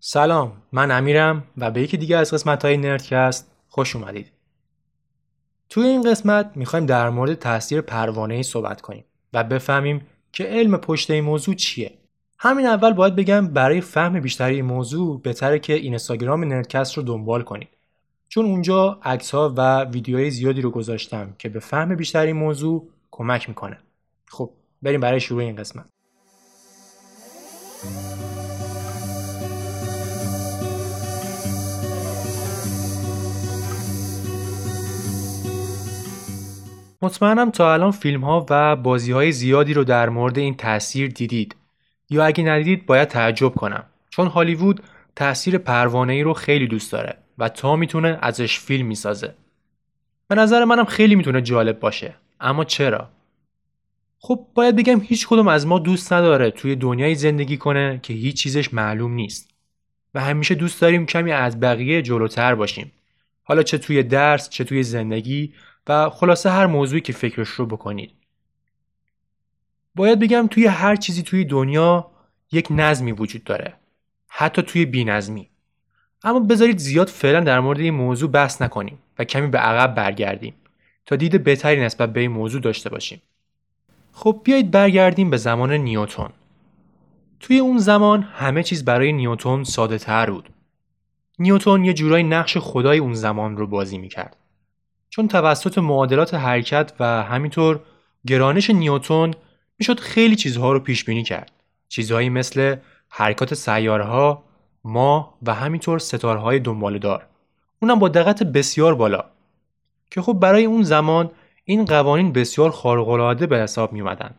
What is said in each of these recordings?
سلام من امیرم و به یکی دیگه از قسمت های نردکست خوش اومدید. توی این قسمت می‌خوایم در مورد تاثیر پروانه ای صحبت کنیم و بفهمیم که علم پشت این موضوع چیه. همین اول باید بگم برای فهم بیشتری این موضوع بهتره که اینستاگرام نردکست رو دنبال کنید. چون اونجا عکس ها و ویدیوهای زیادی رو گذاشتم که به فهم بیشتری موضوع کمک می‌کنه. خب بریم برای شروع این قسمت. مطمئنم تا الان فیلم ها و بازی های زیادی رو در مورد این تاثیر دیدید. یا اگه ندیدید باید تعجب کنم. چون هالیوود تاثیر پروانه ای رو خیلی دوست داره. و تا می‌تونه ازش فیلم می‌سازه. به نظر منم خیلی می‌تونه جالب باشه. اما چرا؟ خب باید بگم هیچ کدوم از ما دوست نداره توی دنیای زندگی کنه که هیچ چیزش معلوم نیست. و همیشه دوست داریم کمی از بقیه جلوتر باشیم. حالا چه توی درس چه توی زندگی و خلاصه هر موضوعی که فکرش رو بکنید. باید بگم توی هر چیزی توی دنیا یک نظمی وجود داره. حتی توی بینظمی. اما بذارید زیاد فعلا در مورد این موضوع بحث نکنیم و کمی به عقب برگردیم تا دید بهتری نسبت به این موضوع داشته باشیم. خب بیایید برگردیم به زمان نیوتون توی اون زمان همه چیز برای نیوتون ساده تر بود. نیوتون یه جورایی نقش خدای اون زمان رو بازی می‌کرد. چون توسط معادلات حرکت و همینطور گرانش نیوتون می‌شد خیلی چیزها رو پیش بینی کرد. چیزهایی مثل حرکات سیارها ماه و همینطور ستارهای دار اونم با دقت بسیار بالا. که خب برای اون زمان این قوانین بسیار خارق‌العاده به حساب می اومدن.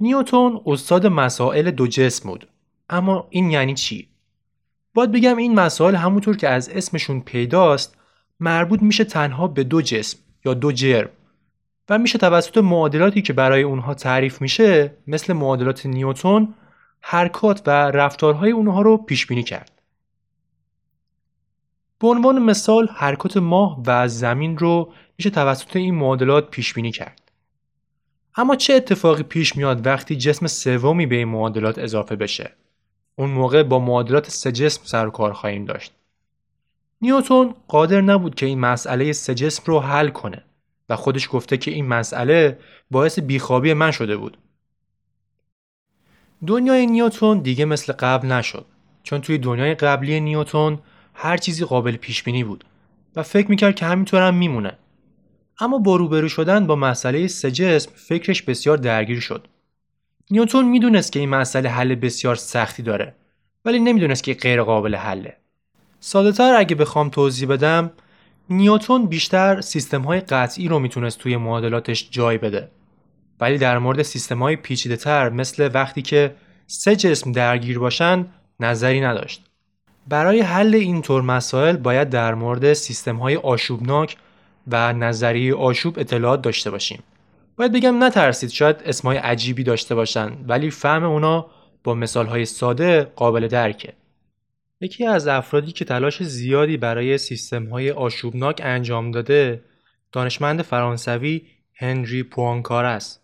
نیوتون استاد مسائل دو جسم بود. اما این یعنی چی؟ باید بگم این مسائل همونطور که از اسمشون پیداست مربوط میشه تنها به دو جسم یا دو جرم. و میشه توسط معادلاتی که برای اونها تعریف میشه مثل معادلات نیوتون حرکات و رفتارهای اونها رو پیش بینی کرد. به عنوان مثال حرکات ماه و زمین رو میشه توسط این معادلات پیش بینی کرد. اما چه اتفاقی پیش میاد وقتی جسم سومی به این معادلات اضافه بشه؟ اون موقع با معادلات سه جسم سر کار خواهیم داشت. نیوتون قادر نبود که این مسئله سه جسم رو حل کنه و خودش گفته که این مسئله باعث بیخوابی من شده بود. دنیای نیوتون دیگه مثل قبل نشد. چون توی دنیای قبلی نیوتون هر چیزی قابل پیش بینی بود و فکر می‌کرد که همینطور هم میمونه. اما با روبرو شدن با مسئله سه جسم فکرش بسیار درگیر شد. نیوتون می‌دونست که این مسئله حل بسیار سختی داره ولی نمی‌دونست که غیر قابل حله. ساده تر اگه بخوام توضیح بدم نیوتون بیشتر سیستم های قطعی رو می‌تونست توی معادلاتش جای بده. ولی در مورد سیستم های پیچیده تر مثل وقتی که سه جسم درگیر باشن نظری نداشت. برای حل اینطور مسائل باید در مورد سیستم های آشوبناک و نظریه آشوب اطلاعات داشته باشیم. باید بگم نترسید شاید اسمای عجیبی داشته باشن ولی فهم اونا با مثال های ساده قابل درکه. یکی از افرادی که تلاش زیادی برای سیستم های آشوبناک انجام داده دانشمند فرانسوی هنری پوانکار است.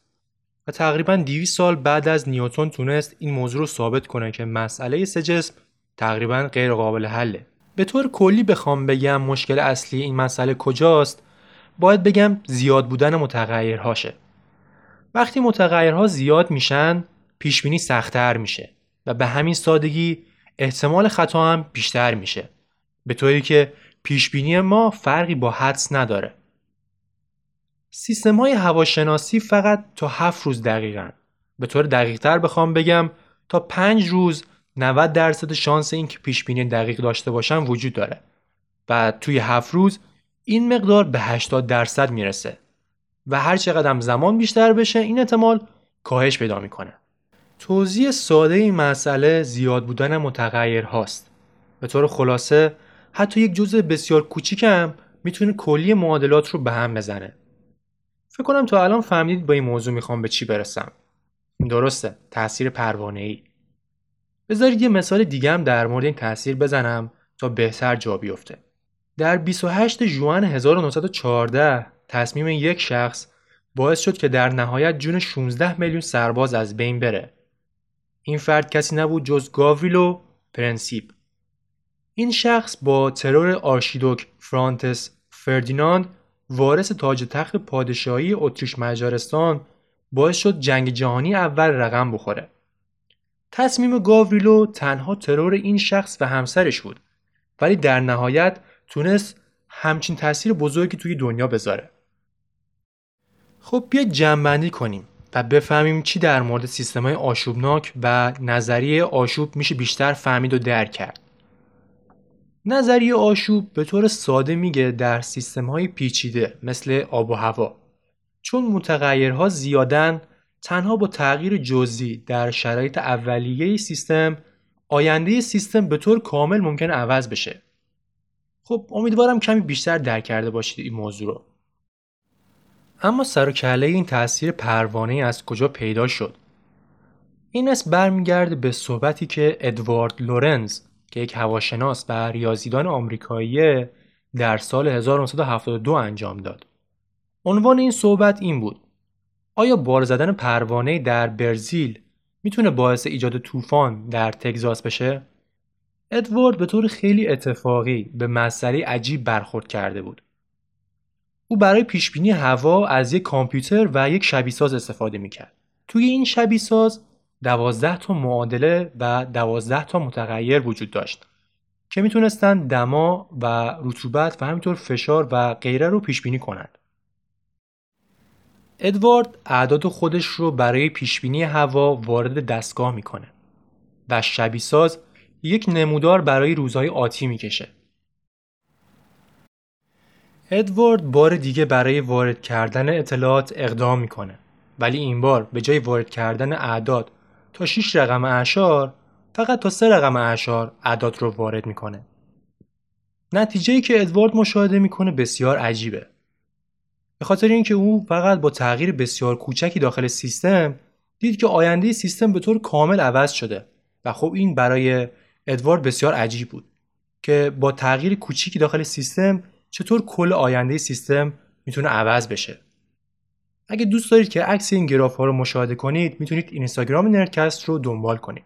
تقریبا 200 سال بعد از نیوتون تونست این موضوع رو ثابت کنه که مسئله سه جسم تقریبا غیر قابل حله. به طور کلی بخوام بگم مشکل اصلی این مسئله کجاست باید بگم زیاد بودن متغیرهاشه. وقتی متغیرها زیاد میشن پیش بینی سختتر میشه و به همین سادگی احتمال خطا هم بیشتر میشه. به طوری که پیش بینی ما فرقی با حدس نداره. سیستم های هواشناسی فقط تا هفت روز دقیقا به طور دقیق تر بخوام بگم تا پنج روز 90 درصد شانس اینکه پیش بینی دقیق داشته باشن وجود داره. و توی هفت روز این مقدار به 80 درصد می‌رسه. و هر چقدر زمان بیشتر بشه این احتمال کاهش پیدا می‌کنه. توضیح ساده این مسئله زیاد بودن متغیر هاست به طور خلاصه حتی یک جزء بسیار کوچیکم می‌تونه کلی معادلات رو به هم بزنه. فکر کنم تا الان فهمیدید با این موضوع می‌خوام به چی برسم درسته تاثیر پروانه ای بذارید یه مثال دیگه هم در مورد این تاثیر بزنم تا بهتر جا بیفته در 28 ژوئن 1914 تصمیم یک شخص باعث شد که در نهایت جون 16 میلیون سرباز از بین بره. این فرد کسی نبود جز گاوریلو پرنسیپ. این شخص با ترور آرشیدوک فرانتس فردیناند وارث تاج تخت پادشاهی اتریش مجارستان باعث شد جنگ جهانی اول رقم بخوره. تصمیم گاوریلو تنها ترور این شخص و همسرش بود ولی در نهایت تونست همچین تاثیر بزرگی توی دنیا بذاره. خب بیا جنبندی کنیم و بفهمیم چی در مورد سیستم های آشوبناک و نظریه آشوب میشه بیشتر فهمید و درک کرد. نظریه آشوب به طور ساده میگه در سیستم های پیچیده مثل آب و هوا چون متغیرها زیادن تنها با تغییر جزئی در شرایط اولیه سیستم آینده سیستم به طور کامل ممکن عوض بشه. خب امیدوارم کمی بیشتر درک کرده باشید این موضوع رو. اما سر و کله این تاثیر پروانه از کجا پیدا شد؟ این اسم برمیگرده به صحبتی که ادوارد لورنز که یک هواشناس و ریاضیدان آمریکایی در سال 1972 انجام داد. عنوان این صحبت این بود: آیا بار زدن پروانه در برزیل می‌تونه باعث ایجاد طوفان در تگزاس بشه؟ ادوارد به طور خیلی اتفاقی به مسئله عجیب برخورد کرده بود. او برای پیشبینی هوا از یک کامپیوتر و یک شبیساز استفاده می‌کرد. توی این شبیساز دوازده تا معادله و دوازده تا متغیر وجود داشت که می‌تونستند دما و رطوبت و همینطور فشار و غیره رو پیش بینی کنند. ادوارد اعداد خودش رو برای پیشبینی هوا وارد دستگاه می‌کنه و شبیساز یک نمودار برای روزهای آتی می‌کشه. ادوارد بار دیگه برای وارد کردن اطلاعات اقدام می‌کنه ولی این بار به جای وارد کردن اعداد تا 6 رقم اعشار فقط تا 3 رقم اعشار اعداد رو وارد می‌کنه. نتیجه که ادوارد مشاهده می‌کنه بسیار عجیبه. به خاطر اینکه او فقط با تغییر بسیار کوچکی داخل سیستم دید که آینده سیستم به طور کامل عوض شده و خب این برای ادوارد بسیار عجیب بود که با تغییر کوچیکی داخل سیستم چطور کل آینده سیستم می‌تونه عوض بشه اگه دوست دارید که عکس این گراف ها رو مشاهده کنید می‌تونید اینستاگرام نرکست رو دنبال کنید.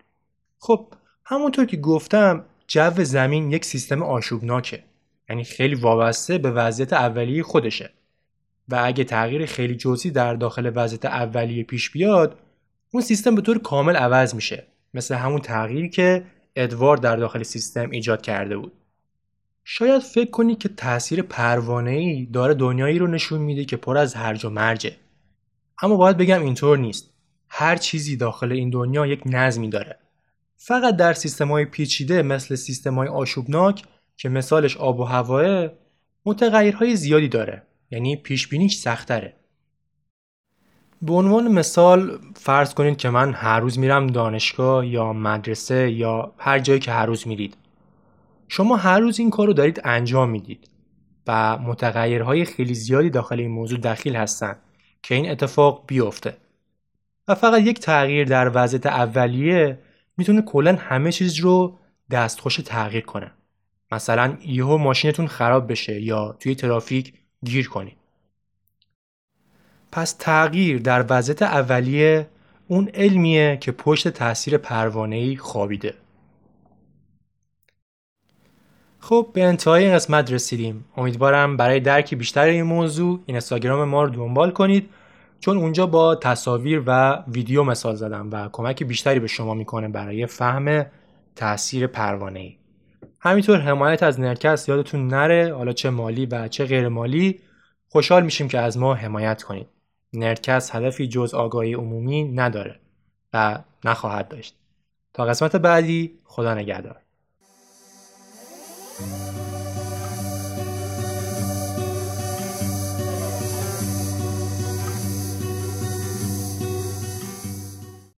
خب همونطور که گفتم جو زمین یک سیستم آشوبناکه. یعنی خیلی وابسته به وضعیت اولیه خودشه. و اگه تغییر خیلی جزئی در داخل وضعیت اولیه پیش بیاد اون سیستم به طور کامل عوض میشه. مثل همون تغییری که ادوارد در داخل سیستم ایجاد کرده بود. شاید فکر کنید که تاثیر پروانه‌ای داره دنیایی رو نشون میده که پر از هرج و مرجه. اما باید بگم اینطور نیست. هر چیزی داخل این دنیا یک نظمی داره. فقط در سیستم های پیچیده مثل سیستم های آشوبناک که مثالش آب و هواه متغیرهای زیادی داره. یعنی پیش بینیش سختره به عنوان مثال فرض کنید که من هر روز میرم دانشگاه یا مدرسه یا هر جایی که هر روز میرید. شما هر روز این کار رو دارید انجام می‌دید و متغیرهای خیلی زیادی داخل این موضوع دخیل هستند که این اتفاق بیفته. و فقط یک تغییر در وضعیت اولیه می‌تونه کلا همه چیز رو دستخوش تغییر کنه. مثلا یهو ماشینتون خراب بشه یا توی ترافیک گیر کنید. پس تغییر در وضعیت اولیه اون علمیه که پشت تاثیر پروانه‌ای خوابیده. خب به انتهای این قسمت رسیدیم. امیدوارم برای درک بیشتر این موضوع این اینستاگرام ما رو دنبال کنید چون اونجا با تصاویر و ویدیو مثال زدم و کمک بیشتری به شما می‌کنه برای فهم تاثیر پروانه ای همینطور حمایت از نرکست یادتون نره حالا چه مالی و چه غیر مالی خوشحال میشیم که از ما حمایت کنید. نرکست هدفی جز آگاهی عمومی نداره و نخواهد داشت. تا قسمت بعدی خدا نگهدار. Thank you.